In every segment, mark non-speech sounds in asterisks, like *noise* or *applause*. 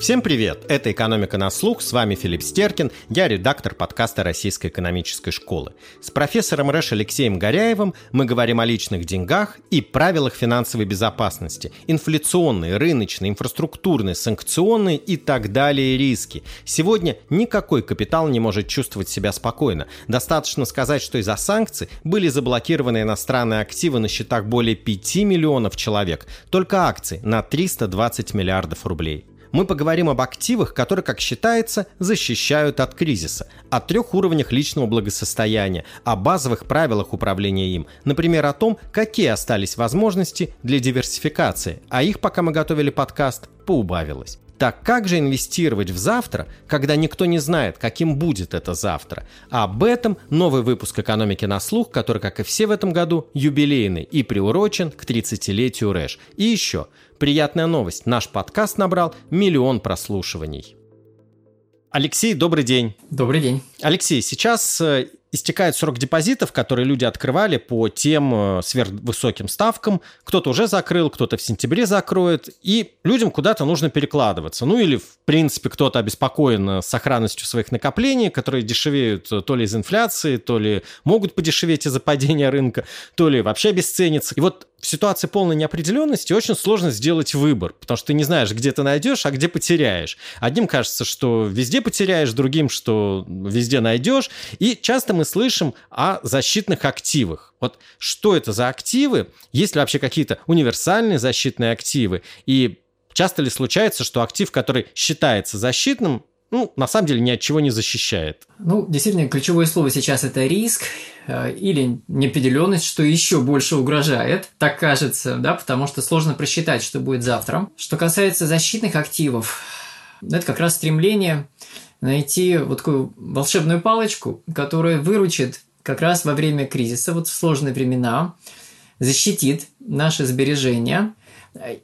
Всем привет! Это «Экономика на слух», с вами Филипп Стеркин, я редактор подкаста Российской экономической школы. С профессором РЭШ Алексеем Горяевым мы говорим о личных деньгах и правилах финансовой безопасности, инфляционные, рыночные, инфраструктурные, санкционные и так далее риски. Сегодня никакой капитал не может чувствовать себя спокойно. Достаточно сказать, что из-за санкций были заблокированы иностранные активы на счетах более 5 миллионов человек, только акции на 320 миллиардов рублей мы поговорим об активах, которые, как считается, защищают от кризиса, о трех уровнях личного благосостояния, о базовых правилах управления им, например, о том, какие остались возможности для диверсификации, а их, пока мы готовили подкаст, поубавилось. Так как же инвестировать в завтра, когда никто не знает, каким будет это завтра? Об этом новый выпуск «Экономики на слух», который, как и все в этом году, юбилейный и приурочен к 30-летию РЭШ. И еще, приятная новость, наш подкаст набрал миллион прослушиваний. Алексей, добрый день. Добрый день. Алексей, сейчас э, истекает срок депозитов, которые люди открывали по тем э, сверхвысоким ставкам. Кто-то уже закрыл, кто-то в сентябре закроет. И людям куда-то нужно перекладываться. Ну или, в принципе, кто-то обеспокоен э, сохранностью своих накоплений, которые дешевеют то ли из инфляции, то ли могут подешеветь из-за падения рынка, то ли вообще обесценятся. И вот в ситуации полной неопределенности очень сложно сделать выбор, потому что ты не знаешь, где ты найдешь, а где потеряешь. Одним кажется, что везде потеряешь, другим, что везде найдешь. И часто мы слышим о защитных активах. Вот что это за активы? Есть ли вообще какие-то универсальные защитные активы? И часто ли случается, что актив, который считается защитным, ну, на самом деле ни от чего не защищает. Ну, действительно, ключевое слово сейчас это риск э, или неопределенность, что еще больше угрожает, так кажется, да, потому что сложно просчитать, что будет завтра. Что касается защитных активов, это как раз стремление найти вот такую волшебную палочку, которая выручит как раз во время кризиса, вот в сложные времена, защитит наши сбережения.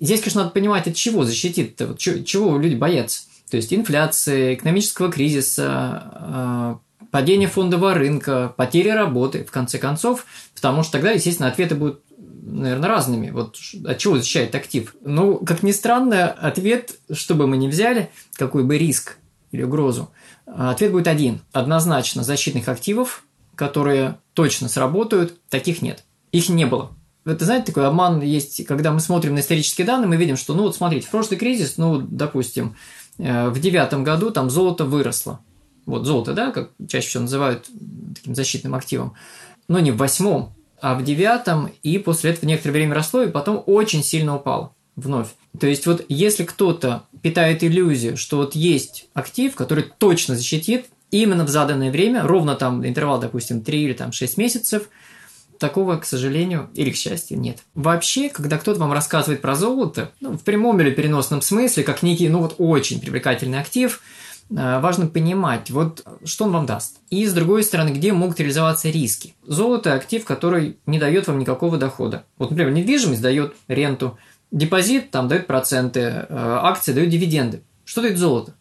Здесь, конечно, надо понимать, от чего защитит, вот чего люди боятся. То есть инфляции, экономического кризиса, а, падения фондового рынка, потери работы, в конце концов, потому что тогда, естественно, ответы будут наверное, разными. Вот от чего защищает актив? Ну, как ни странно, ответ, что бы мы ни взяли, какой бы риск или угрозу, ответ будет один. Однозначно защитных активов, которые точно сработают, таких нет. Их не было. Это, знаете, такой обман есть, когда мы смотрим на исторические данные, мы видим, что, ну вот смотрите, в прошлый кризис, ну, допустим, Э, в девятом году там золото выросло. Вот золото, да, как чаще всего называют таким защитным активом. Но не в восьмом, а в девятом, и после этого некоторое время росло, и потом очень сильно упало вновь. То есть вот если кто-то питает иллюзию, что вот есть актив, который точно защитит именно в заданное время, ровно там интервал, допустим, 3 или там 6 месяцев – Такого, к сожалению, или к счастью, нет. Вообще, когда кто-то вам рассказывает про золото, ну, в прямом или переносном смысле, как некий, ну вот очень привлекательный актив, э, важно понимать, вот что он вам даст. И с другой стороны, где могут реализоваться риски. Золото – актив, который не дает вам никакого дохода. Вот, например, недвижимость дает ренту, депозит там дает проценты, э, акции дают дивиденды. Что дает золото?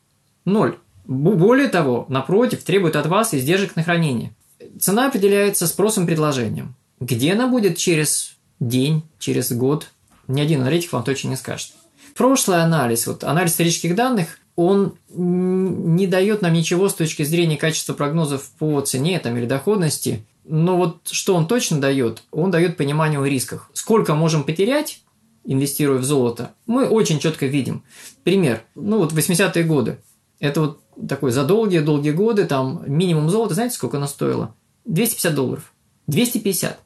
Ноль. Более того, напротив, требует от вас издержек на хранение. Цена определяется спросом предложением. Где она будет через день, через год, ни один аналитик вам точно не скажет. Прошлый анализ, вот анализ исторических данных, он не дает нам ничего с точки зрения качества прогнозов по цене там, или доходности. Но вот что он точно дает? Он дает понимание о рисках. Сколько можем потерять, инвестируя в золото, мы очень четко видим. Пример. Ну вот 80-е годы. Это вот такой за долгие-долгие годы, там минимум золота, знаете, сколько оно стоило? 250 долларов. 250.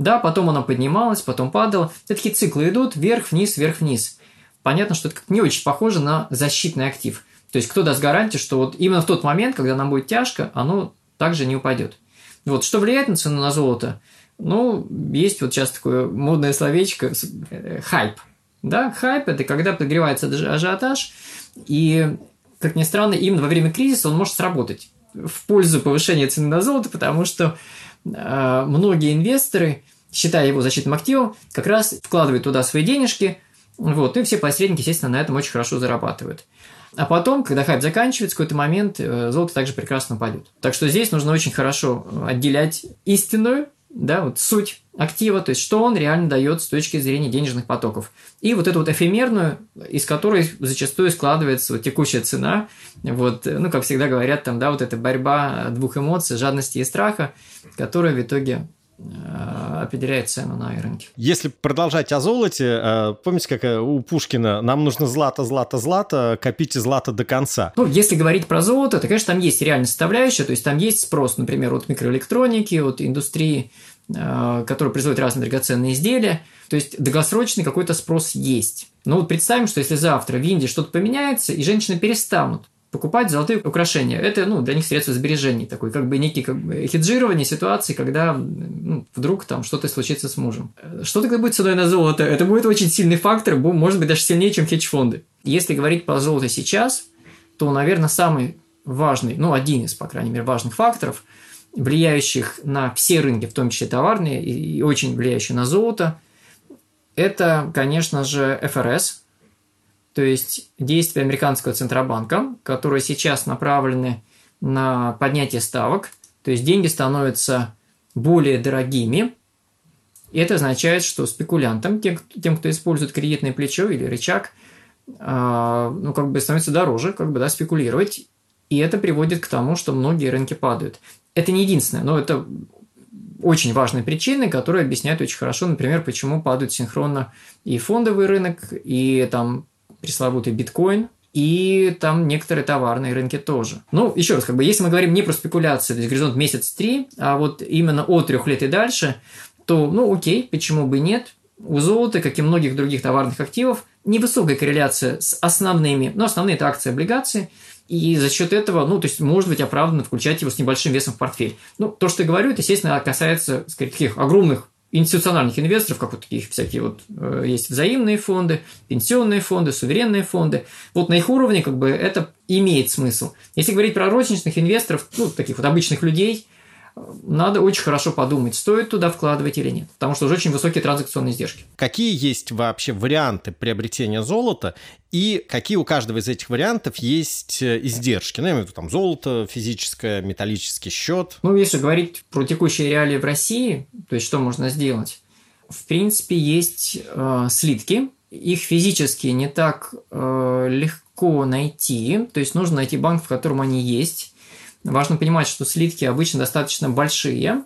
Да, потом она поднималась, потом падала. Это такие циклы идут вверх-вниз, вверх-вниз. Понятно, что это не очень похоже на защитный актив. То есть, кто даст гарантию, что вот именно в тот момент, когда нам будет тяжко, оно также не упадет. Вот, что влияет на цену на золото? Ну, есть вот сейчас такое модное словечко э, хайп. Да, хайп – это когда подогревается ажиотаж, и, как ни странно, именно во время кризиса он может сработать в пользу повышения цены на золото, потому что э, многие инвесторы считая его защитным активом, как раз вкладывает туда свои денежки, вот, и все посредники, естественно, на этом очень хорошо зарабатывают. А потом, когда хайп заканчивается, в какой-то момент э, золото также прекрасно пойдет. Так что здесь нужно очень хорошо отделять истинную да, вот суть актива, то есть что он реально дает с точки зрения денежных потоков. И вот эту вот эфемерную, из которой зачастую складывается вот текущая цена, вот, ну, как всегда говорят, там, да, вот эта борьба двух эмоций, жадности и страха, которая в итоге Э, определяет цену на рынке. Если продолжать о золоте, э, помните, как э, у Пушкина «нам нужно злато, злато, злато, копите злато до конца». Ну, если говорить про золото, то, конечно, там есть реальная составляющая, то есть там есть спрос, например, от микроэлектроники, от индустрии, которая производит разные драгоценные изделия, то есть долгосрочный какой-то спрос есть. Но вот представим, что если завтра в Индии что-то поменяется, и женщины перестанут покупать золотые украшения. Это ну, для них средство сбережений, такой как бы некий как бы, хеджирование ситуации, когда ну, вдруг там что-то случится с мужем. Что тогда будет ценой на золото? Это будет очень сильный фактор, может быть, даже сильнее, чем хедж-фонды. Если говорить про золото сейчас, то, наверное, самый важный, ну, один из, по крайней мере, важных факторов, влияющих на все рынки, в том числе товарные, и очень влияющие на золото, это, конечно же, ФРС, то есть действия американского центробанка, которые сейчас направлены на поднятие ставок, то есть деньги становятся более дорогими, и это означает, что спекулянтам, тем, тем кто использует кредитное плечо или рычаг, э, ну, как бы становится дороже, как бы, да, спекулировать, и это приводит к тому, что многие рынки падают. Это не единственное, но это очень важные причины, которые объясняют очень хорошо, например, почему падают синхронно и фондовый рынок, и там пресловутый биткоин, и там некоторые товарные рынки тоже. Ну, еще раз, как бы, если мы говорим не про спекуляции, то есть горизонт месяц-три, а вот именно от трех лет и дальше, то, ну, окей, почему бы нет? У золота, как и многих других товарных активов, невысокая корреляция с основными, ну, основные это акции, облигации, и за счет этого, ну, то есть, может быть оправданно включать его с небольшим весом в портфель. Ну, то, что я говорю, это, естественно, касается, скорее, таких огромных институциональных инвесторов, как вот таких всякие вот э, есть взаимные фонды, пенсионные фонды, суверенные фонды. Вот на их уровне как бы это имеет смысл. Если говорить про розничных инвесторов, ну, таких вот обычных людей – надо очень хорошо подумать, стоит туда вкладывать или нет, потому что уже очень высокие транзакционные издержки. Какие есть вообще варианты приобретения золота и какие у каждого из этих вариантов есть э, издержки? Ну, я имею в виду там золото, физическое, металлический счет. Ну, если говорить про текущие реалии в России, то есть что можно сделать? В принципе, есть э, слитки, их физически не так э, легко найти, то есть нужно найти банк, в котором они есть, Важно понимать, что слитки обычно достаточно большие,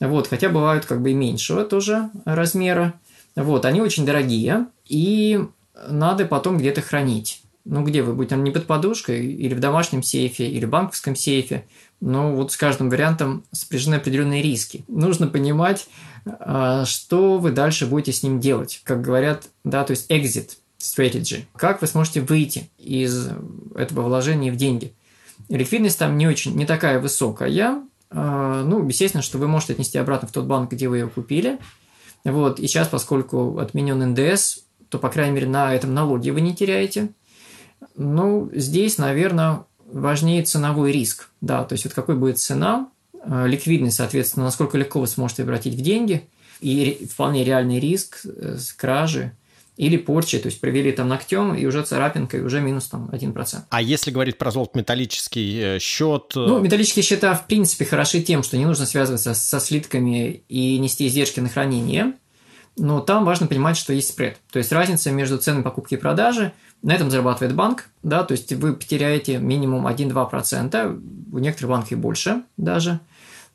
вот, хотя бывают как бы и меньшего тоже размера. Вот, они очень дорогие, и надо потом где-то хранить. Ну, где вы будете, не под подушкой, или в домашнем сейфе, или в банковском сейфе. Но вот с каждым вариантом сопряжены определенные риски. Нужно понимать, а, что вы дальше будете с ним делать. Как говорят, да, то есть exit strategy. Как вы сможете выйти из этого вложения в деньги – ликвидность там не очень, не такая высокая. А, ну, естественно, что вы можете отнести обратно в тот банк, где вы ее купили. Вот, и сейчас, поскольку отменен НДС, то, по крайней мере, на этом налоге вы не теряете. Ну, здесь, наверное, важнее ценовой риск. Да, то есть вот какой будет цена, а, ликвидность, соответственно, насколько легко вы сможете обратить в деньги, и вполне реальный риск э, кражи или порчи, то есть провели там ногтем, и уже царапинка, и уже минус там 1%. А если говорить про золото металлический э, счет? Э, ну, металлические счета, в принципе, хороши тем, что не нужно связываться со слитками и нести издержки на хранение, но там важно понимать, что есть спред. То есть разница между ценой покупки и продажи, на этом зарабатывает банк, да, то есть вы потеряете минимум 1-2%, у некоторых банков и больше даже.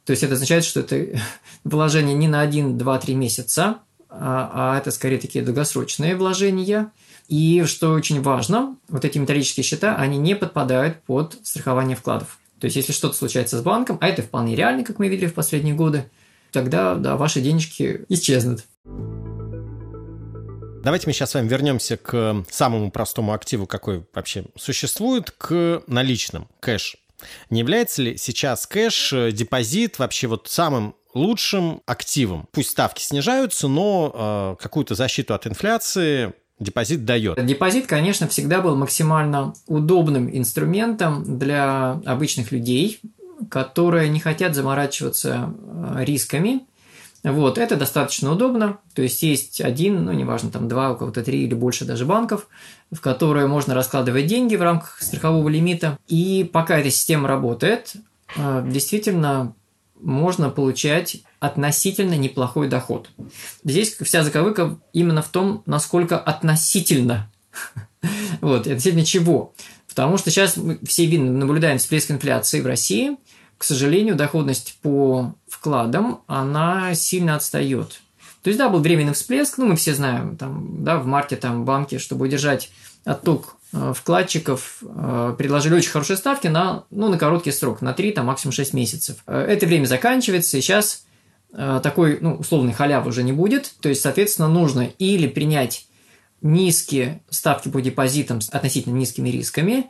То есть это означает, что это *laughs* вложение не на 1, 2, 3 месяца, а, а это скорее такие долгосрочные вложения. И что очень важно, вот эти металлические счета, они не подпадают под страхование вкладов. То есть, если что-то случается с банком, а это вполне реально, как мы видели в последние годы, тогда да, ваши денежки исчезнут. Давайте мы сейчас с вами вернемся к самому простому активу, какой вообще существует, к наличным, кэш. Не является ли сейчас кэш, э, депозит вообще вот самым лучшим активом. Пусть ставки снижаются, но э, какую-то защиту от инфляции депозит дает. Депозит, конечно, всегда был максимально удобным инструментом для обычных людей, которые не хотят заморачиваться э, рисками. Вот, это достаточно удобно. То есть есть один, ну, неважно, там два, у кого-то три или больше даже банков, в которые можно раскладывать деньги в рамках страхового лимита. И пока эта система работает, э, действительно можно получать относительно неплохой доход. Здесь вся заковыка именно в том, насколько относительно. *laughs* Вот, относительно чего. Потому что сейчас мы все видно наблюдаем всплеск инфляции в России. К сожалению, доходность по вкладам, она сильно отстает. То есть, да, был временный всплеск, ну, мы все знаем, там, да, в марте там банки, чтобы удержать отток э, вкладчиков э, предложили очень хорошие ставки на, ну, на короткий срок, на 3, там, максимум 6 месяцев. Э, это время заканчивается, и сейчас такой, ну, условный халявы уже не будет. То есть, соответственно, нужно или принять низкие ставки по депозитам с относительно низкими рисками,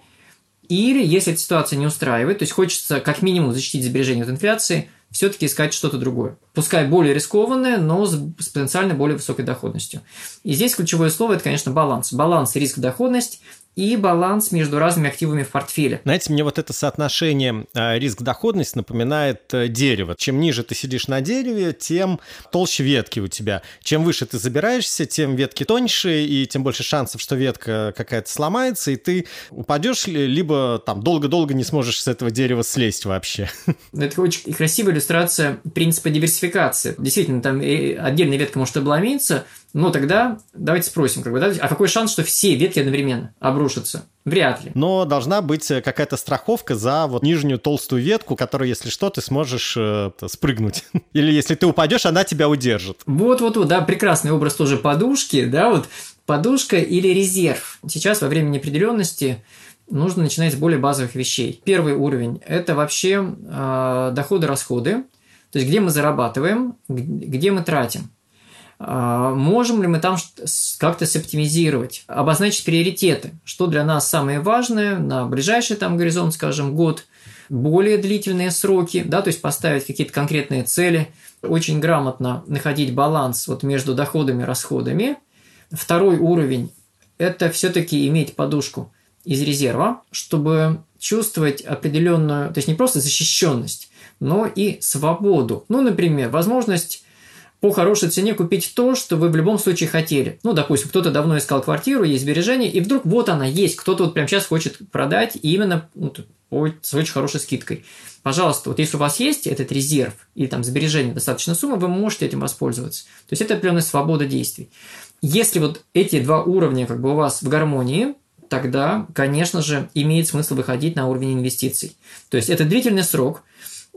или, если эта ситуация не устраивает, то есть хочется как минимум защитить сбережения от инфляции, все-таки искать что-то другое. Пускай более рискованное, но с, потенциально более высокой доходностью. И здесь ключевое слово – это, конечно, баланс. Баланс риск-доходность и баланс между разными активами в портфеле. Знаете, мне вот это соотношение э, риск-доходность напоминает э, дерево. Чем ниже ты сидишь на дереве, тем толще ветки у тебя. Чем выше ты забираешься, тем ветки тоньше, и тем больше шансов, что ветка какая-то сломается, и ты упадешь, либо там долго-долго не сможешь с этого дерева слезть вообще. *laughs* Это очень красивая иллюстрация принципа диверсификации. Действительно, там отдельная ветка может обломиться, но тогда давайте спросим, как бы, да, а какой шанс, что все ветки одновременно обрушатся? Вряд ли. Но должна быть э, какая-то страховка за вот нижнюю толстую ветку, которую, если что, ты сможешь э, спрыгнуть. *laughs* Или если ты упадешь, она тебя удержит. Вот-вот-вот, да, прекрасный образ тоже подушки, да, вот подушка или резерв. Сейчас во время неопределенности нужно начинать с более базовых вещей. Первый уровень – это вообще э, доходы-расходы, то есть где мы зарабатываем, где мы тратим. А, можем ли мы там как-то соптимизировать, обозначить приоритеты, что для нас самое важное на ближайший там горизонт, скажем, год, более длительные сроки, да, то есть поставить какие-то конкретные цели, очень грамотно находить баланс вот между доходами и расходами. Второй уровень – это все-таки иметь подушку из резерва, чтобы чувствовать определенную, то есть не просто защищенность, но и свободу. Ну, например, возможность по хорошей цене купить то, что вы в любом случае хотели. Ну, допустим, кто-то давно искал квартиру, есть сбережения, и вдруг вот она есть, кто-то вот прямо сейчас хочет продать именно ну, с очень хорошей скидкой. Пожалуйста, вот если у вас есть этот резерв или там сбережения достаточно суммы, вы можете этим воспользоваться. То есть это определенная свобода действий. Если вот эти два уровня как бы у вас в гармонии, тогда, конечно же, имеет смысл выходить на уровень инвестиций. То есть это длительный срок –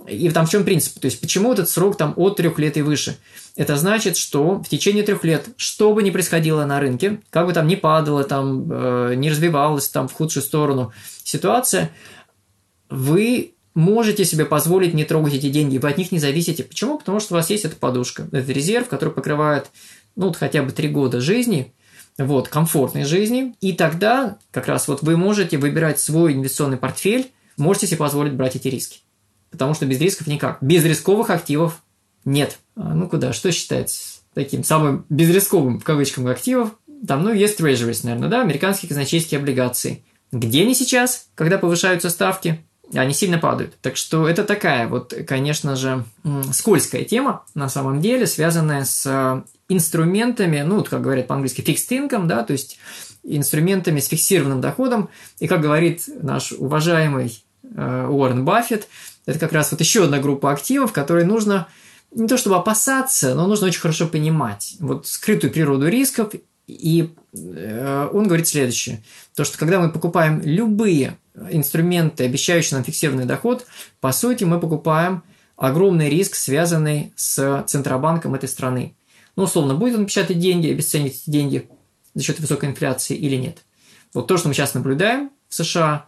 и там в чем принцип? То есть, почему этот срок там от трех лет и выше? Это значит, что в течение трех лет, что бы ни происходило на рынке, как бы там ни падало, там, э, не развивалась там в худшую сторону ситуация, вы можете себе позволить не трогать эти деньги, вы от них не зависите. Почему? Потому что у вас есть эта подушка, это резерв, который покрывает ну, вот хотя бы три года жизни, вот, комфортной жизни, и тогда как раз вот вы можете выбирать свой инвестиционный портфель, можете себе позволить брать эти риски. Потому что без рисков никак. Без рисковых активов нет. А, ну куда, что считается таким самым безрисковым в кавычках активов? Там, ну, есть treasuries, наверное, да, американские казначейские облигации. Где они сейчас, когда повышаются ставки? Они сильно падают. Так что это такая вот, конечно же, скользкая тема на самом деле, связанная с а, инструментами, ну, вот как говорят по-английски, fixed income, да, то есть инструментами с фиксированным доходом. И как говорит наш уважаемый э, Уоррен Баффет, это как раз вот еще одна группа активов, которые нужно не то чтобы опасаться, но нужно очень хорошо понимать вот скрытую природу рисков. И э, он говорит следующее. То, что когда мы покупаем любые инструменты, обещающие нам фиксированный доход, по сути мы покупаем огромный риск, связанный с Центробанком этой страны. Ну, условно, будет он печатать деньги, обесценивать эти деньги за счет высокой инфляции или нет. Вот то, что мы сейчас наблюдаем в США,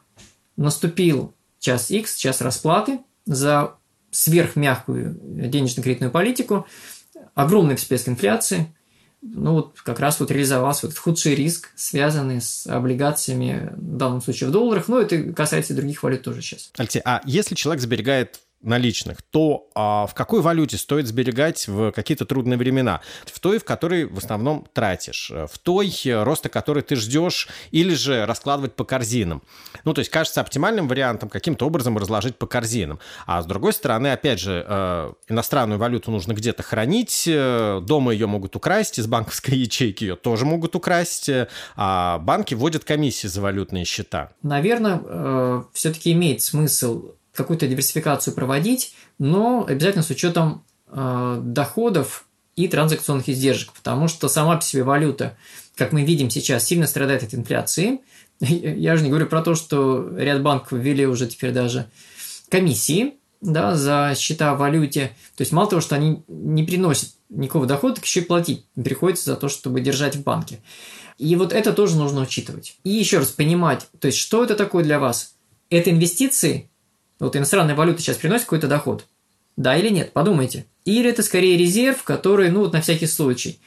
наступил час X, час расплаты за сверхмягкую денежно-кредитную политику, огромный всплеск инфляции, ну вот как раз вот реализовался вот худший риск, связанный с облигациями, в данном случае в долларах, но это касается и других валют тоже сейчас. Алексей, а если человек сберегает наличных, то а, в какой валюте стоит сберегать в какие-то трудные времена? В той, в которой в основном тратишь, в той, роста которой ты ждешь, или же раскладывать по корзинам. Ну, то есть, кажется оптимальным вариантом каким-то образом разложить по корзинам. А с другой стороны, опять же, э, иностранную валюту нужно где-то хранить, э, дома ее могут украсть, из банковской *laughs* ячейки ее тоже могут украсть, э, а банки вводят комиссии за валютные счета. Наверное, все-таки имеет смысл какую-то диверсификацию проводить, но обязательно с учетом э, доходов и транзакционных издержек, потому что сама по себе валюта, как мы видим сейчас, сильно страдает от инфляции. *laughs* Я же не говорю про то, что ряд банков ввели уже теперь даже комиссии да, за счета в валюте. То есть мало того, что они не приносят никакого дохода, так еще и платить приходится за то, чтобы держать в банке. И вот это тоже нужно учитывать. И еще раз понимать, то есть что это такое для вас? Это инвестиции вот иностранная валюта сейчас приносит какой-то доход. Да или нет? Подумайте. Или это скорее резерв, который, ну, вот на всякий случай.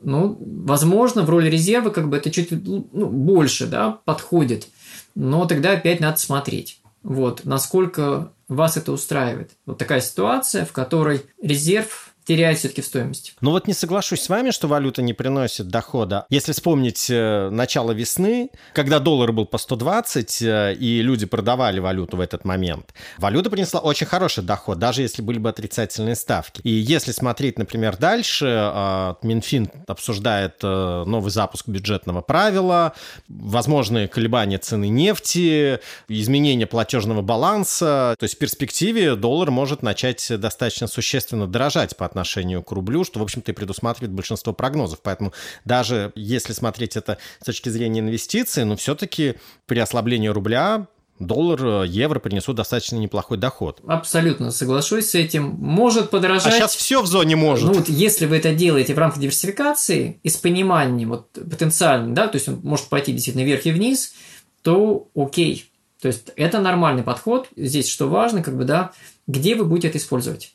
Ну, возможно, в роли резерва как бы это чуть ну, больше, да, подходит. Но тогда опять надо смотреть. Вот, насколько вас это устраивает. Вот такая ситуация, в которой резерв теряет все-таки в стоимости. Ну вот не соглашусь с вами, что валюта не приносит дохода. Если вспомнить э, начало весны, когда доллар был по 120, э, и люди продавали валюту в этот момент, валюта принесла очень хороший доход, даже если были бы отрицательные ставки. И если смотреть, например, дальше, э, Минфин обсуждает новый запуск бюджетного правила, возможные колебания цены нефти, изменение платежного баланса, то есть в перспективе доллар может начать достаточно существенно дорожать по отношению к рублю, что, в общем-то, и предусматривает большинство прогнозов. Поэтому даже если смотреть это с точки зрения инвестиций, но все-таки при ослаблении рубля доллар, евро принесут достаточно неплохой доход. Абсолютно соглашусь с этим. Может подорожать. А сейчас все в зоне может. Ну вот если вы это делаете в рамках диверсификации и с пониманием вот потенциально, да, то есть он может пойти действительно вверх и вниз, то окей. То есть это нормальный подход. Здесь что важно, как бы, да, где вы будете это использовать.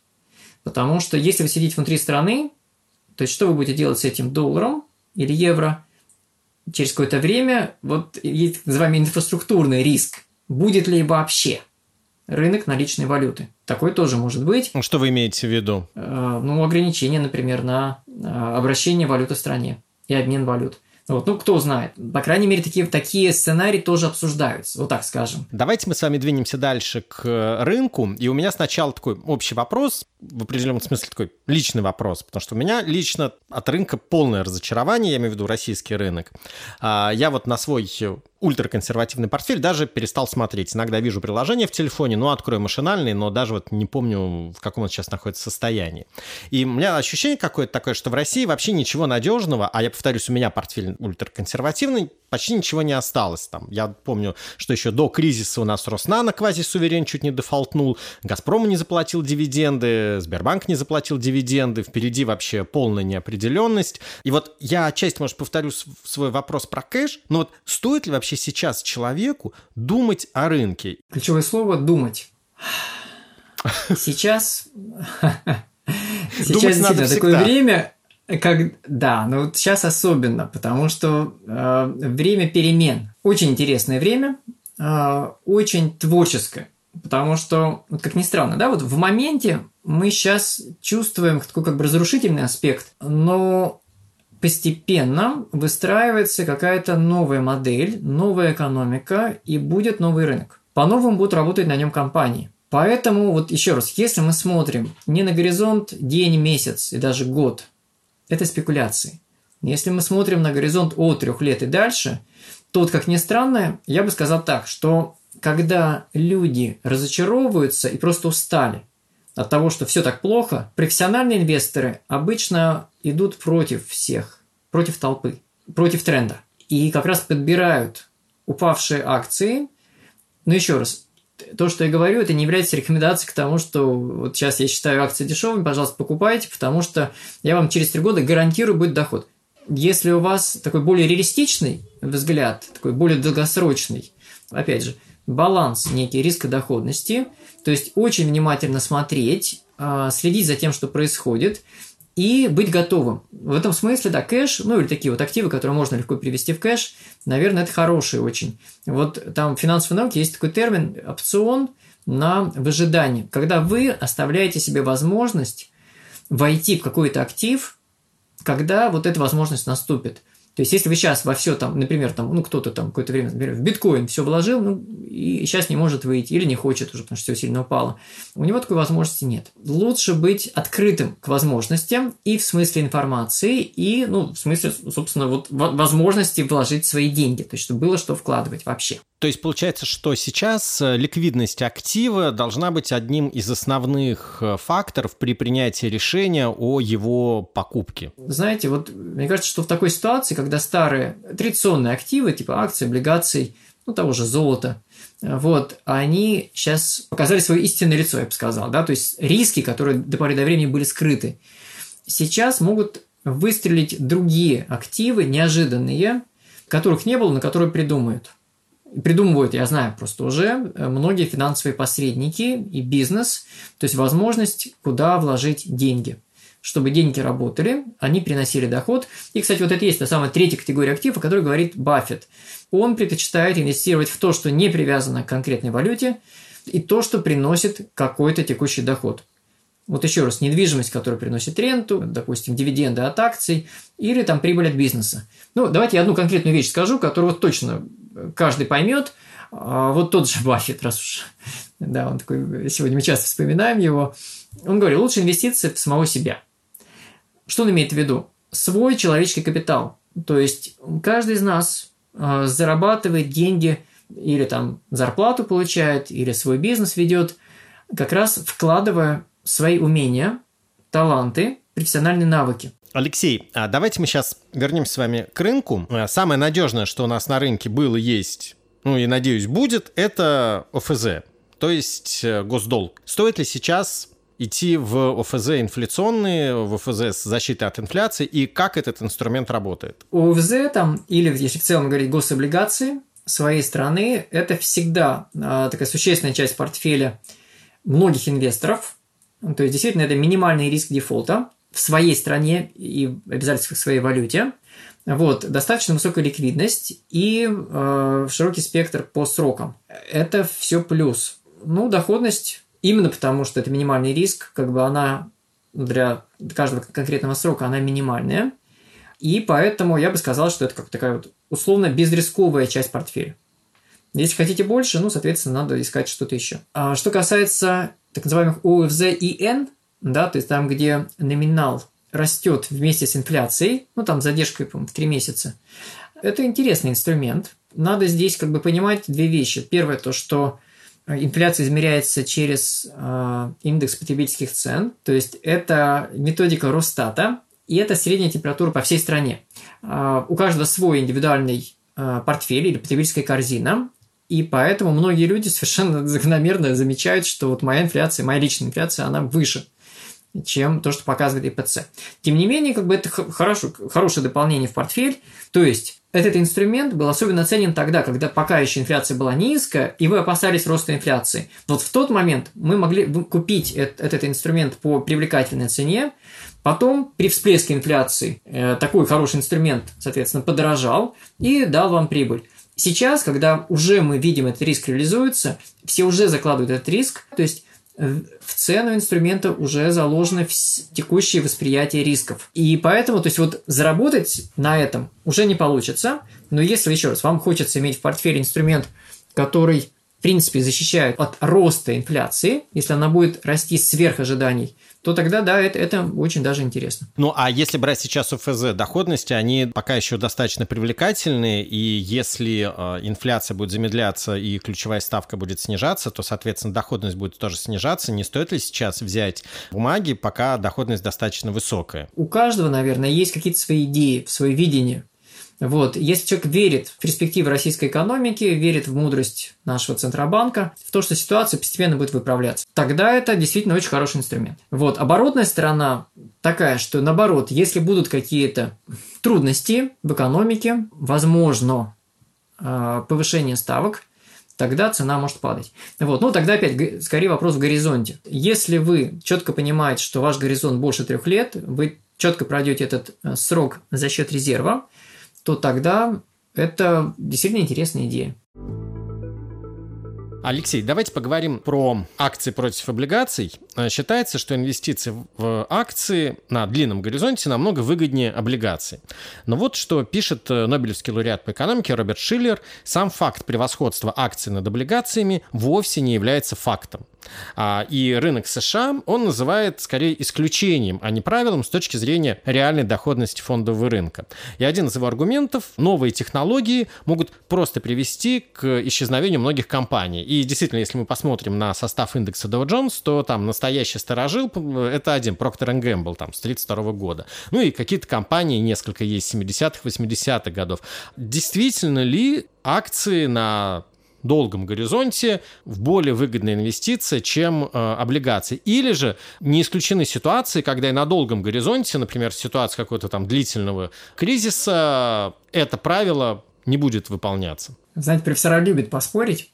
Потому что если вы сидите внутри страны, то есть что вы будете делать с этим долларом или евро? Через какое-то время вот есть так называемый инфраструктурный риск. Будет ли вообще рынок наличной валюты? Такой тоже может быть. Ну, что вы имеете в виду? Э, ну, ограничения, например, на э, обращение валюты в стране и обмен валют. Вот, ну, кто знает. По крайней мере, такие, такие сценарии тоже обсуждаются, вот так скажем. Давайте мы с вами двинемся дальше к рынку. И у меня сначала такой общий вопрос, в определенном смысле такой личный вопрос, потому что у меня лично от рынка полное разочарование, я имею в виду российский рынок. А, я вот на свой ультраконсервативный портфель даже перестал смотреть. Иногда вижу приложение в телефоне, ну, открою машинальный, но даже вот не помню, в каком он сейчас находится состоянии. И у меня ощущение какое-то такое, что в России вообще ничего надежного, а я повторюсь, у меня портфель ультраконсервативный, почти ничего не осталось там. Я помню, что еще до кризиса у нас Роснано квази-суверен чуть не дефолтнул, Газпром не заплатил дивиденды, Сбербанк не заплатил дивиденды, впереди вообще полная неопределенность. И вот я отчасти, может, повторю свой вопрос про кэш, но вот стоит ли вообще сейчас человеку думать о рынке? Ключевое слово «думать». *laughs* Сейчас... *laughs* Сейчас действительно такое время, как, да, но вот сейчас особенно, потому что э, время перемен. Очень интересное время, э, очень творческое. Потому что, вот как ни странно, да, вот в моменте мы сейчас чувствуем такой как бы разрушительный аспект, но постепенно выстраивается какая-то новая модель, новая экономика и будет новый рынок. По-новому будут работать на нем компании. Поэтому, вот еще раз, если мы смотрим не на горизонт день, месяц и даже год, это спекуляции. Если мы смотрим на горизонт от трех лет и дальше, то, вот, как ни странно, я бы сказал так, что когда люди разочаровываются и просто устали от того, что все так плохо, профессиональные инвесторы обычно идут против всех, против толпы, против тренда. И как раз подбирают упавшие акции. Но еще раз, то, что я говорю, это не является рекомендацией к тому, что вот сейчас я считаю акции дешевыми, пожалуйста, покупайте, потому что я вам через три года гарантирую будет доход. Если у вас такой более реалистичный взгляд, такой более долгосрочный, опять же, баланс некий риска доходности, то есть очень внимательно смотреть, а, следить за тем, что происходит, и быть готовым. В этом смысле, да, кэш, ну или такие вот активы, которые можно легко перевести в кэш, наверное, это хорошие очень. Вот там в финансовой науке есть такой термин опцион, на выжидание, когда вы оставляете себе возможность войти в какой-то актив, когда вот эта возможность наступит. То есть, если вы сейчас во все там, например, там, ну, кто-то там какое-то время например, в биткоин все вложил, ну, и сейчас не может выйти, или не хочет уже, потому что все сильно упало, у него такой возможности нет. Лучше быть открытым к возможностям и в смысле информации, и, ну, в смысле, собственно, вот возможности вложить свои деньги, то есть, чтобы было что вкладывать вообще. То есть получается, что сейчас э, ликвидность актива должна быть одним из основных э, факторов при принятии решения о его покупке. Знаете, вот мне кажется, что в такой ситуации, когда старые традиционные активы, типа акций, облигаций, ну того же золота, э, вот, они сейчас показали свое истинное лицо, я бы сказал, да, то есть риски, которые до поры до времени были скрыты, сейчас могут выстрелить другие активы, неожиданные, которых не было, но которые придумают придумывают, я знаю просто уже, э, многие финансовые посредники и бизнес, то есть возможность, куда вложить деньги. Чтобы деньги работали, они приносили доход. И, кстати, вот это есть та самая третья категория активов, о которой говорит Баффет. Он предпочитает инвестировать в то, что не привязано к конкретной валюте, и то, что приносит какой-то текущий доход. Вот еще раз, недвижимость, которая приносит ренту, допустим, дивиденды от акций или там прибыль от бизнеса. Ну, давайте я одну конкретную вещь скажу, которую вот точно каждый поймет. А, вот тот же *laughs* Баффет, раз уж, да, он такой, сегодня мы часто вспоминаем его, он говорит, лучшая инвестиция – это самого себя. Что он имеет в виду? Свой человеческий капитал. То есть каждый из нас а, зарабатывает деньги или там зарплату получает, или свой бизнес ведет, как раз вкладывая свои умения, таланты, профессиональные навыки. Алексей, а давайте мы сейчас вернемся с вами к рынку. А, самое надежное, что у нас на рынке было, есть, ну и, надеюсь, будет, это ОФЗ, то есть э, госдолг. Стоит ли сейчас идти в ОФЗ инфляционные, в ОФЗ с защитой от инфляции, и как этот инструмент работает? ОФЗ там, или если в целом говорить гособлигации своей страны, это всегда а, такая существенная часть портфеля многих инвесторов. То есть, действительно, это минимальный риск дефолта в своей стране и обязательства в своей валюте. Вот, достаточно высокая ликвидность и э, широкий спектр по срокам. Это все плюс. Ну, доходность именно потому, что это минимальный риск, как бы она для каждого конкретного срока она минимальная. И поэтому я бы сказал, что это как такая вот условно безрисковая часть портфеля. Если хотите больше, ну, соответственно, надо искать что-то еще. А что касается так называемых ОФЗ и Н, да, то есть там, где номинал растет вместе с инфляцией, ну там задержкой, по в 3 месяца, это интересный инструмент. Надо здесь как бы понимать две вещи. Первое то, что э, инфляция измеряется через э, индекс потребительских цен, то есть это методика Росстата, и это средняя температура по всей стране. Э, у каждого свой индивидуальный э, портфель или потребительская корзина, и поэтому многие люди совершенно *laughs* закономерно замечают, что вот моя инфляция, моя личная инфляция, она выше – чем то, что показывает ИПЦ. Тем не менее, как бы это хорошо, хорошее дополнение в портфель. То есть, этот инструмент был особенно ценен тогда, когда пока еще инфляция была низкая, и вы опасались роста инфляции. Вот в тот момент мы могли купить этот, инструмент по привлекательной цене, Потом при всплеске инфляции э, такой хороший инструмент, соответственно, подорожал и дал вам прибыль. Сейчас, когда уже мы видим этот риск реализуется, все уже закладывают этот риск, то есть в цену инструмента уже заложено текущее восприятие рисков. И поэтому, то есть вот заработать на этом уже не получится, но если, еще раз, вам хочется иметь в портфеле инструмент, который в принципе защищает от роста инфляции, если она будет расти сверх ожиданий, то тогда, да, это, это очень даже интересно. Ну, а если брать сейчас УФЗ доходности, они пока еще достаточно привлекательные, и если э, инфляция будет замедляться и ключевая ставка будет снижаться, то, соответственно, доходность будет тоже снижаться. Не стоит ли сейчас взять бумаги, пока доходность достаточно высокая? У каждого, наверное, есть какие-то свои идеи, свое видение вот. Если человек верит в перспективы российской экономики, верит в мудрость нашего Центробанка, в то, что ситуация постепенно будет выправляться, тогда это действительно очень хороший инструмент. Вот. Оборотная сторона такая, что наоборот, если будут какие-то трудности в экономике, возможно а, повышение ставок, тогда цена может падать. Вот. Ну, тогда опять, скорее вопрос в горизонте. Если вы четко понимаете, что ваш горизонт больше трех лет, вы четко пройдете этот э, срок за счет резерва, то тогда это действительно интересная идея. Алексей, давайте поговорим про акции против облигаций. Э, считается, что инвестиции в акции на длинном горизонте намного выгоднее облигаций. Но вот что пишет э, Нобелевский лауреат по экономике Роберт Шиллер. Сам факт превосходства акций над облигациями вовсе не является фактом. А, и рынок США он называет скорее исключением, а не правилом с точки зрения реальной доходности фондового рынка. И один из его аргументов – новые технологии могут просто привести к исчезновению многих компаний. И действительно, если мы посмотрим на состав индекса Dow Jones, то там настоящий сторожил – это один, Procter Gamble, там, с 1932 года. Ну и какие-то компании, несколько есть 70-х, 80-х годов. Действительно ли акции на долгом горизонте в более выгодная инвестиция, чем э, облигации. Или же не исключены ситуации, когда и на долгом горизонте, например, ситуация какого-то там длительного кризиса, это правило не будет выполняться. Знаете, профессора любят поспорить.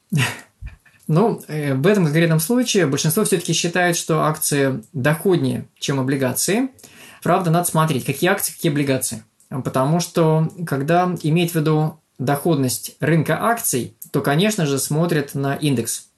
Но э, в этом конкретном случае большинство все-таки считает, что акции доходнее, чем облигации. Правда, надо смотреть, какие акции, какие облигации. Потому что, когда иметь в виду доходность рынка акций, то, конечно же, смотрят на индекс.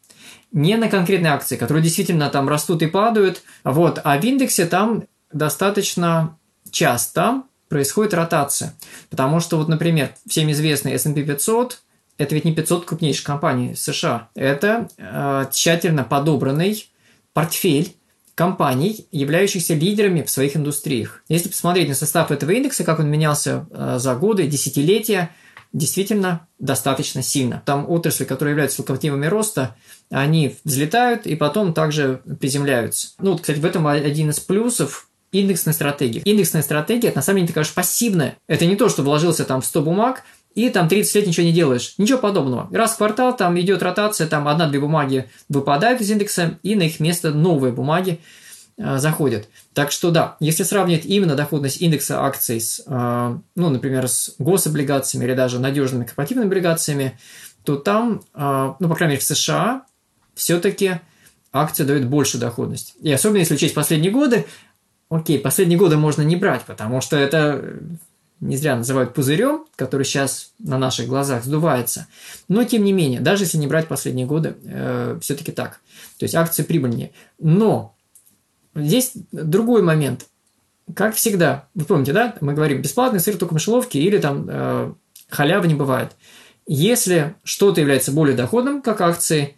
Не на конкретные акции, которые действительно там растут и падают, вот, а в индексе там достаточно часто происходит ротация. Потому что, вот, например, всем известный S&P 500 – это ведь не 500 крупнейших компаний США. Это э, тщательно подобранный портфель компаний, являющихся лидерами в своих индустриях. Если посмотреть на состав этого индекса, как он менялся э, за годы, десятилетия – действительно достаточно сильно. Там отрасли, которые являются локомотивами роста, они взлетают и потом также приземляются. Ну, вот, кстати, в этом один из плюсов индексной стратегии. Индексная стратегия, это на самом деле такая же пассивная. Это не то, что вложился там в 100 бумаг, и там 30 лет ничего не делаешь. Ничего подобного. Раз в квартал там идет ротация, там одна-две бумаги выпадают из индекса, и на их место новые бумаги заходят. Так что да, если сравнивать именно доходность индекса акций с, э, ну, например, с гособлигациями или даже надежными корпоративными облигациями, то там, э, ну, по крайней мере, в США все-таки акции дают большую доходность. И особенно если учесть последние годы, окей, последние годы можно не брать, потому что это не зря называют пузырем, который сейчас на наших глазах сдувается. Но тем не менее, даже если не брать последние годы, э, все-таки так. То есть акции прибыльнее. Но Здесь другой момент. Как всегда, вы помните, да, мы говорим, бесплатный сыр только в мышеловке или там э, халявы не бывает. Если что-то является более доходным, как акции,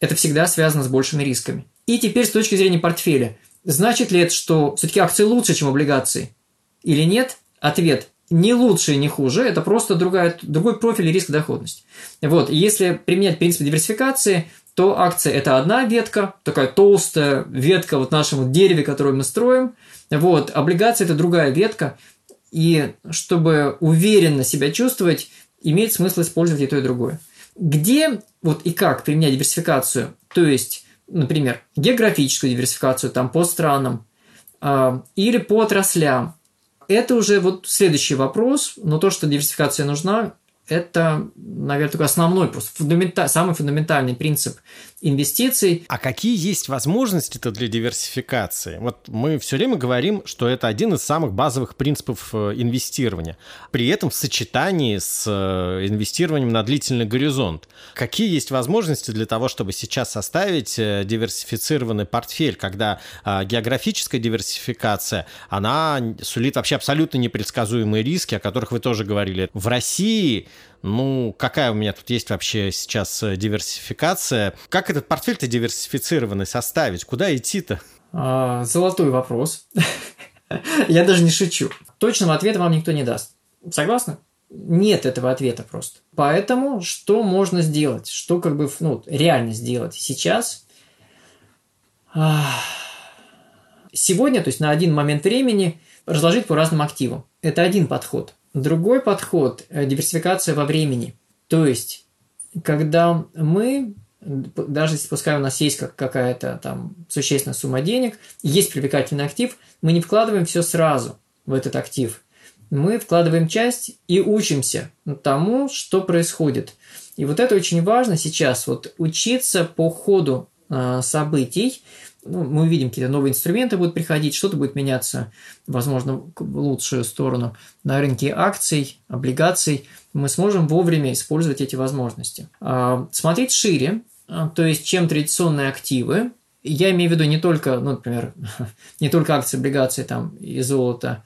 это всегда связано с большими рисками. И теперь с точки зрения портфеля, значит ли это, что все-таки акции лучше, чем облигации? Или нет? Ответ – не лучше и не хуже, это просто другая, другой профиль риск-доходность. Вот, если применять принцип диверсификации, то акция – это одна ветка, такая толстая ветка вот нашему дереве, которое мы строим. Вот, облигация – это другая ветка. И чтобы уверенно себя чувствовать, имеет смысл использовать и то, и другое. Где вот и как применять диверсификацию? То есть, например, географическую диверсификацию там по странам э, или по отраслям. Это уже вот следующий вопрос, но то, что диверсификация нужна, это, наверное, такой основной, просто фундамента, самый фундаментальный принцип инвестиций. А какие есть возможности-то для диверсификации? Вот мы все время говорим, что это один из самых базовых принципов э, инвестирования. При этом в сочетании с э, инвестированием на длительный горизонт. Какие есть возможности для того, чтобы сейчас составить э, диверсифицированный портфель, когда географическая диверсификация, она сулит вообще абсолютно непредсказуемые риски, о которых вы тоже говорили. В России ну, какая у меня тут есть вообще сейчас э, диверсификация? Как этот портфель-то диверсифицированный составить? Куда идти-то? А, золотой вопрос. *laughs* Я даже не шучу. Точного ответа вам никто не даст. Согласны? Нет этого ответа просто. Поэтому что можно сделать? Что как бы ну, реально сделать сейчас? Сегодня, то есть на один момент времени, разложить по разным активам. Это один подход. Другой подход – диверсификация во времени. То есть, когда мы, даже если пускай у нас есть какая-то там существенная сумма денег, есть привлекательный актив, мы не вкладываем все сразу в этот актив. Мы вкладываем часть и учимся тому, что происходит. И вот это очень важно сейчас, вот учиться по ходу э, событий, ну, мы увидим, какие-то новые инструменты будут приходить, что-то будет меняться, возможно, в лучшую сторону на рынке акций, облигаций. Мы сможем вовремя использовать эти возможности. А, смотреть шире, а, то есть чем традиционные активы. Я имею в виду не только, ну, например, *laughs* не только акции, облигации там, и золото.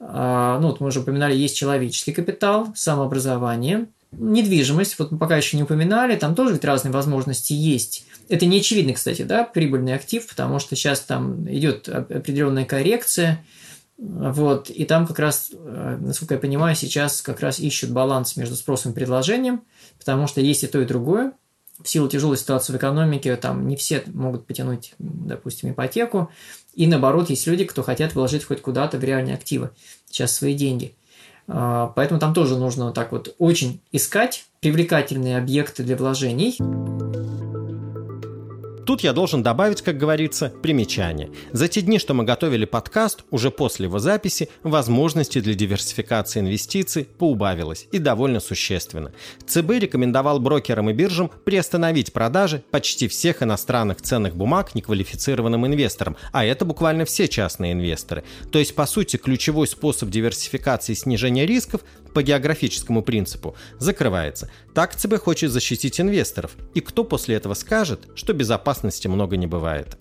А, ну, вот мы уже упоминали, есть человеческий капитал, самообразование, недвижимость, вот мы пока еще не упоминали, там тоже ведь разные возможности есть. Это не очевидно, кстати, да, прибыльный актив, потому что сейчас там идет определенная коррекция, вот, и там как раз, э, насколько я понимаю, сейчас как раз ищут баланс между спросом и предложением, потому что есть и то, и другое. В силу тяжелой ситуации в экономике там не все могут потянуть, допустим, ипотеку. И наоборот, есть люди, кто хотят вложить хоть куда-то в реальные активы сейчас свои деньги. А, поэтому там тоже нужно вот так вот очень искать привлекательные объекты для вложений. Тут я должен добавить, как говорится, примечание. За те дни, что мы готовили подкаст, уже после его записи, возможности для диверсификации инвестиций поубавилось и довольно существенно. ЦБ рекомендовал брокерам и биржам приостановить продажи почти всех иностранных ценных бумаг неквалифицированным инвесторам, а это буквально все частные инвесторы. То есть, по сути, ключевой способ диверсификации и снижения рисков по географическому принципу закрывается. Так ЦБ хочет защитить инвесторов. И кто после этого скажет, что безопасности много не бывает?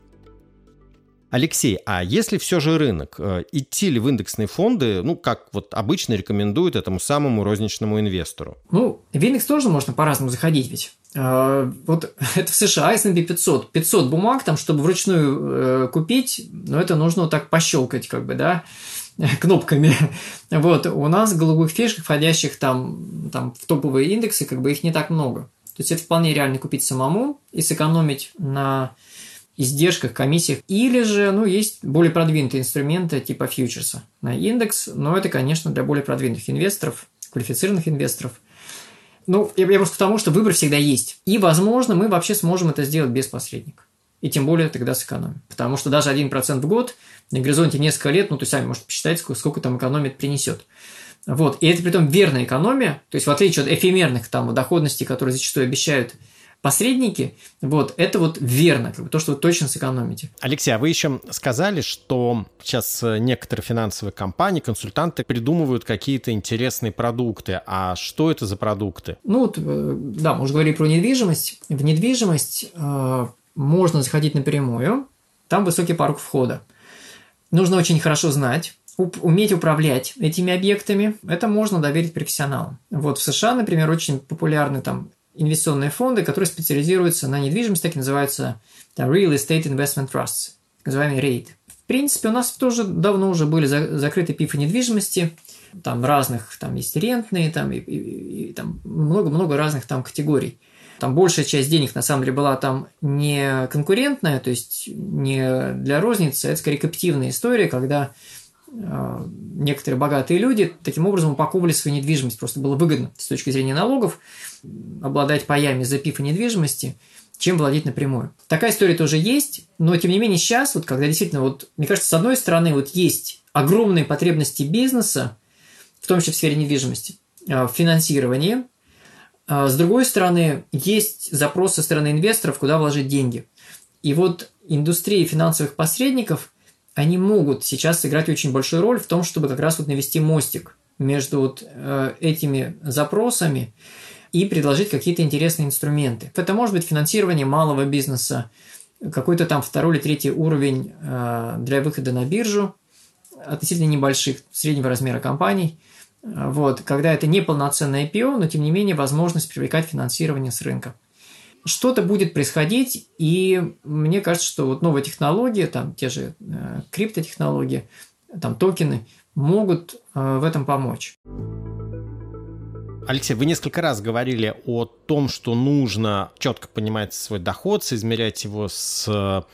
Алексей, а если все же рынок, э, идти ли в индексные фонды, ну, как вот обычно рекомендуют этому самому розничному инвестору? Ну, в индекс тоже можно по-разному заходить ведь. Э, вот *laughs* это в США S&P 500. 500 бумаг там, чтобы вручную э, купить, но это нужно вот так пощелкать, как бы, да. *laughs* кнопками. Вот, у нас голубых фишек, входящих там, там в топовые индексы, как бы их не так много. То есть это вполне реально купить самому и сэкономить на издержках, комиссиях. Или же, ну, есть более продвинутые инструменты типа фьючерса на индекс, но это, конечно, для более продвинутых инвесторов, квалифицированных инвесторов. Ну, я, я просто к тому, что выбор всегда есть. И, возможно, мы вообще сможем это сделать без посредника и тем более тогда сэкономим. Потому что даже 1% в год на горизонте несколько лет, ну, то есть сами можете посчитать, сколько, сколько там экономит принесет. Вот. И это при том верная экономия, то есть в отличие от эфемерных там доходностей, которые зачастую обещают посредники, вот, это вот верно, как бы то, что вы точно сэкономите. Алексей, а вы еще сказали, что сейчас э, некоторые финансовые компании, консультанты придумывают какие-то интересные продукты. А что это за продукты? Ну, вот, э, да, мы уже говорили про недвижимость. В недвижимость э, можно заходить напрямую, там высокий порог входа. Нужно очень хорошо знать, уметь управлять этими объектами, это можно доверить профессионалам. Вот в США, например, очень популярны там инвестиционные фонды, которые специализируются на недвижимости, так и называются там, Real Estate Investment Trusts, называемый REIT. В принципе, у нас тоже давно уже были за, закрыты пифы недвижимости, там разных, там есть рентные, там и, и, и там много-много разных там категорий там большая часть денег на самом деле была там не конкурентная, то есть не для розницы, а это скорее каптивная история, когда э, некоторые богатые люди таким образом упаковывали свою недвижимость. Просто было выгодно с точки зрения налогов обладать паями за пиф и недвижимости, чем владеть напрямую. Такая история тоже есть, но тем не менее сейчас, вот когда действительно, вот, мне кажется, с одной стороны, вот есть огромные потребности бизнеса, в том числе в сфере недвижимости, э, в финансировании, с другой стороны, есть запрос со стороны инвесторов, куда вложить деньги. И вот индустрия финансовых посредников, они могут сейчас сыграть очень большую роль в том, чтобы как раз вот навести мостик между вот э, этими запросами и предложить какие-то интересные инструменты. Это может быть финансирование малого бизнеса, какой-то там второй или третий уровень э, для выхода на биржу, относительно небольших, среднего размера компаний – вот, когда это не полноценное IPO, но тем не менее возможность привлекать финансирование с рынка. Что-то будет происходить, и мне кажется, что вот новые технологии, там те же э, криптотехнологии, там токены, могут э, в этом помочь. Алексей, вы несколько раз говорили о том, что нужно четко понимать свой доход, соизмерять его с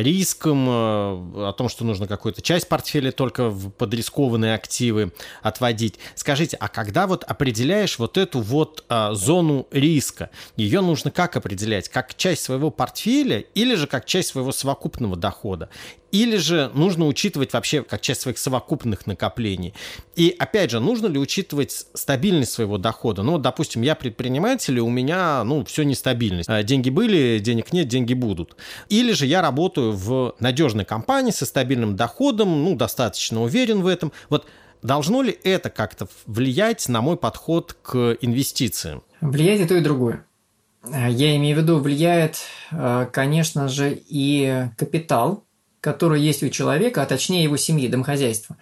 риском, э, о том, что нужно какую-то часть портфеля только в подрискованные активы отводить. Скажите, а когда вот определяешь вот эту вот а, зону риска, ее нужно как определять? Как часть своего портфеля или же как часть своего совокупного дохода? Или же нужно учитывать вообще как часть своих совокупных накоплений. И опять же, нужно ли учитывать стабильность своего дохода? Ну, допустим, я предприниматель, и у меня, ну, все нестабильность. А, деньги были, денег нет, деньги будут. Или же я работаю в надежной компании со стабильным доходом, ну, достаточно уверен в этом. Вот должно ли это как-то влиять на мой подход к инвестициям? Влияет и то, и другое. я имею в виду, влияет, э, конечно же, и капитал, который есть у человека, а точнее его семьи, домохозяйства.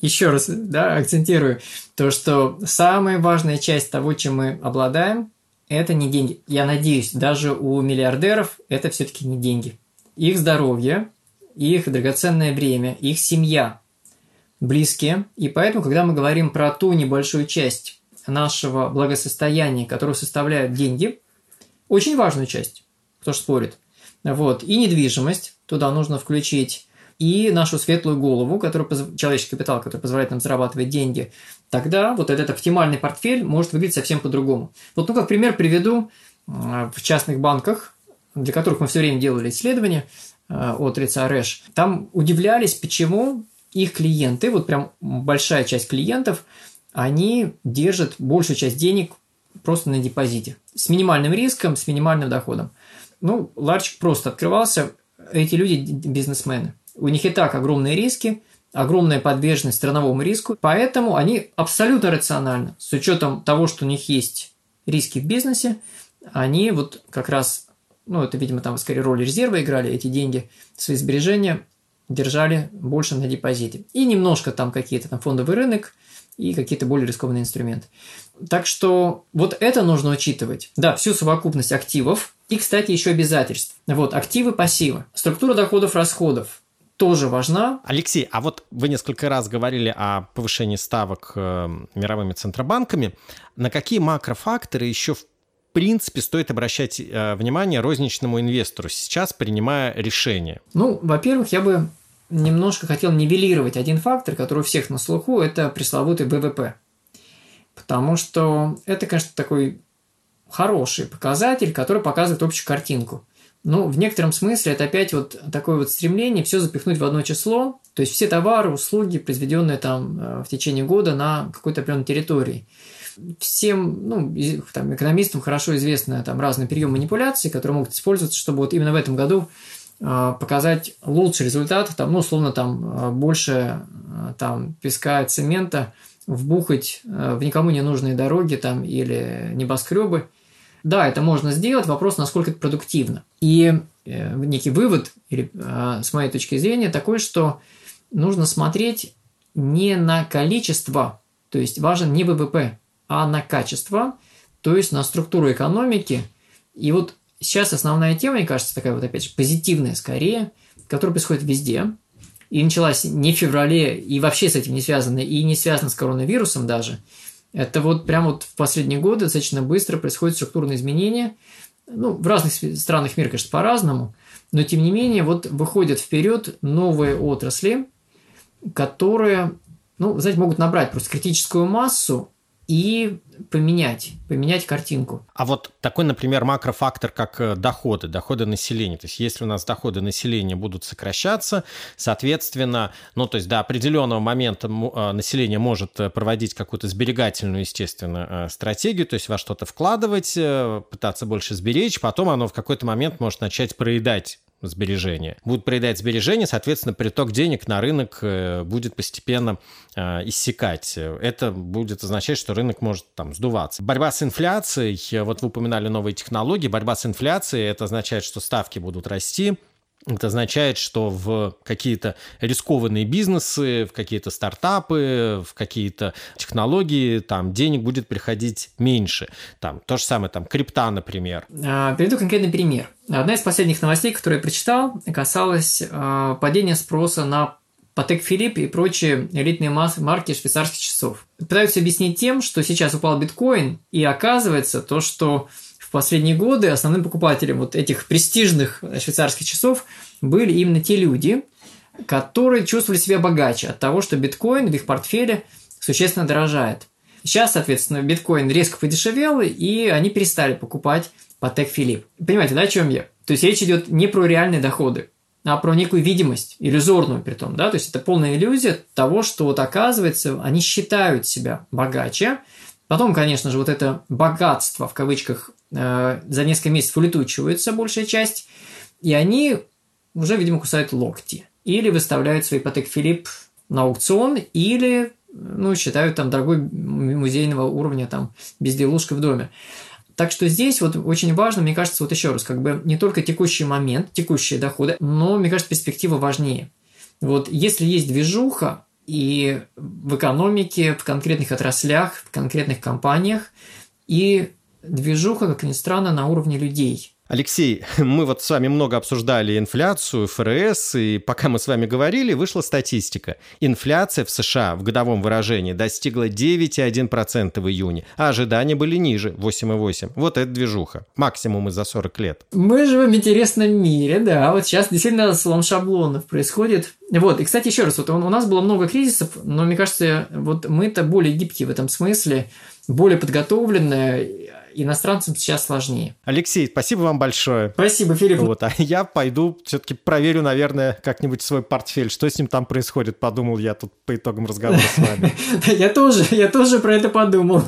Еще раз да, акцентирую то, что самая важная часть того, чем мы обладаем, это не деньги. Я надеюсь, даже у миллиардеров это все-таки не деньги. Их здоровье, их драгоценное время, их семья близкие. И поэтому, когда мы говорим про ту небольшую часть нашего благосостояния, которую составляют деньги, очень важную часть, кто ж спорит, вот, и недвижимость, туда нужно включить и нашу светлую голову, который, человеческий капитал, который позволяет нам зарабатывать деньги, тогда вот этот оптимальный портфель может выглядеть совсем по-другому. Вот, ну, как пример приведу, в частных банках, для которых мы все время делали исследования э, от лица РЭШ, там удивлялись, почему их клиенты, вот прям большая часть клиентов, они держат большую часть денег просто на депозите. С минимальным риском, с минимальным доходом. Ну, ларчик просто открывался. Эти люди бизнесмены. У них и так огромные риски, огромная подверженность страновому риску, поэтому они абсолютно рационально, с учетом того, что у них есть риски в бизнесе, они вот как раз, ну, это, видимо, там скорее роль резерва играли, эти деньги, свои сбережения держали больше на депозите. И немножко там какие-то там фондовый рынок и какие-то более рискованные инструменты. Так что вот это нужно учитывать. Да, всю совокупность активов и, кстати, еще обязательств. Вот, активы, пассивы. Структура доходов, расходов тоже важна. Алексей, а вот вы несколько раз говорили о повышении ставок э, мировыми центробанками. На какие макрофакторы еще в принципе стоит обращать э, внимание розничному инвестору сейчас, принимая решение? Ну, во-первых, я бы немножко хотел нивелировать один фактор, который у всех на слуху, это пресловутый ВВП. Потому что это, конечно, такой хороший показатель, который показывает общую картинку. Ну, в некотором смысле это опять вот такое вот стремление все запихнуть в одно число, то есть все товары, услуги, произведенные там э, в течение года на какой-то определенной территории. Всем ну, там, экономистам хорошо известны там, разные приемы манипуляции, которые могут использоваться, чтобы вот именно в этом году показать лучший результат, там, ну, условно, там, э, больше там, песка, цемента вбухать в никому не нужные дороги там, или небоскребы – да, это можно сделать, вопрос, насколько это продуктивно. И э, некий вывод, или, с моей точки зрения, такой, что нужно смотреть не на количество, то есть важен не ВВП, а на качество, то есть на структуру экономики. И вот сейчас основная тема, мне кажется, такая вот опять же позитивная скорее, которая происходит везде, и началась не в феврале, и вообще с этим не связана, и не связана с коронавирусом даже – это вот прям вот в последние годы достаточно быстро происходят структурные изменения. Ну, в разных странах мира, конечно, по-разному, но тем не менее вот выходят вперед новые отрасли, которые, ну, знаете, могут набрать просто критическую массу и поменять, поменять картинку. А вот такой, например, макрофактор, как э, доходы, доходы населения. То есть, если у нас доходы населения будут сокращаться, соответственно, ну, то есть до определенного момента э, население может э, проводить какую-то сберегательную, естественно, стратегию, то есть во что-то вкладывать, пытаться больше сберечь, потом оно в какой-то момент может начать проедать сбережения. Будут проедать сбережения, соответственно, приток денег на рынок будет постепенно э, иссякать. Это будет означать, что рынок может там сдуваться. Борьба с инфляцией, вот вы упоминали новые технологии, борьба с инфляцией, это означает, что ставки будут расти, это означает, что в какие-то рискованные бизнесы, в какие-то стартапы, в какие-то технологии там денег будет приходить меньше. Там то же самое, там крипта, например. А, приведу конкретный пример. Одна из последних новостей, которую я прочитал, касалась а, падения спроса на Патек Филипп и прочие элитные марки швейцарских часов. Пытаются объяснить тем, что сейчас упал биткоин, и оказывается то, что в последние годы основным покупателем вот этих престижных швейцарских часов были именно те люди, которые чувствовали себя богаче от того, что биткоин в их портфеле существенно дорожает. Сейчас, соответственно, биткоин резко подешевел, и они перестали покупать Патек Филипп. Понимаете, да, о чем я? То есть речь идет не про реальные доходы, а про некую видимость, иллюзорную при том, да, то есть это полная иллюзия того, что вот оказывается, они считают себя богаче, Потом, конечно же, вот это богатство, в кавычках, э, за несколько месяцев улетучивается большая часть, и они уже, видимо, кусают локти. Или выставляют свой ипотек Филипп на аукцион, или ну, считают там дорогой музейного уровня там безделушкой в доме. Так что здесь вот очень важно, мне кажется, вот еще раз, как бы не только текущий момент, текущие доходы, но, мне кажется, перспектива важнее. Вот если есть движуха, и в экономике, в конкретных отраслях, в конкретных компаниях, и движуха, как ни странно, на уровне людей. Алексей, *laughs* мы вот с вами много обсуждали инфляцию, ФРС, и пока мы с вами говорили, вышла статистика. Инфляция в США в годовом выражении достигла 9,1% в июне, а ожидания были ниже, 8,8%. Вот это движуха. Максимум из за 40 лет. Мы живем в интересном мире, да. Вот сейчас действительно слом шаблонов происходит. Вот, и, кстати, еще раз, вот у нас было много кризисов, но мне кажется, вот мы-то более гибкие в этом смысле, более подготовленные, иностранцам сейчас сложнее. Алексей, спасибо вам большое. Спасибо, Филипп. Вот, а я пойду все-таки проверю, наверное, как-нибудь свой портфель, что с ним там происходит, подумал я тут по итогам разговора с вами. *laughs* Я тоже, я тоже про это подумал.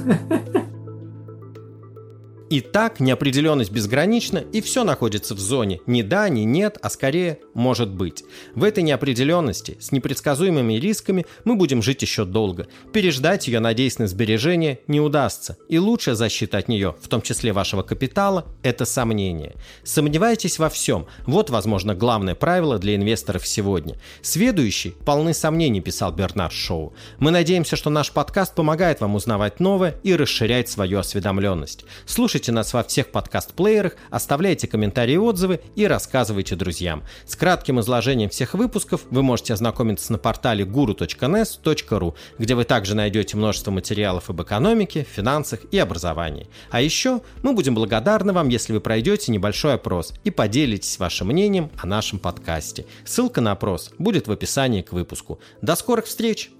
И так неопределенность безгранична, и все находится в зоне ни да, ни нет, а скорее может быть. В этой неопределенности, с непредсказуемыми рисками, мы будем жить еще долго. Переждать ее, надеясь на сбережение, не удастся. И лучшая защита от нее, в том числе вашего капитала, это сомнение. Сомневайтесь во всем. Вот, возможно, главное правило для инвесторов сегодня. Сведущий полны сомнений, писал Бернард Шоу. Мы надеемся, что наш подкаст помогает вам узнавать новое и расширять свою осведомленность. Слушайте Слушайте нас во всех подкаст-плеерах, оставляйте комментарии и отзывы и рассказывайте друзьям. С кратким изложением всех выпусков вы можете ознакомиться на портале guru.nes.ru, где вы также найдете множество материалов об экономике, финансах и образовании. А еще мы будем благодарны вам, если вы пройдете небольшой опрос и поделитесь вашим мнением о нашем подкасте. Ссылка на опрос будет в описании к выпуску. До скорых встреч!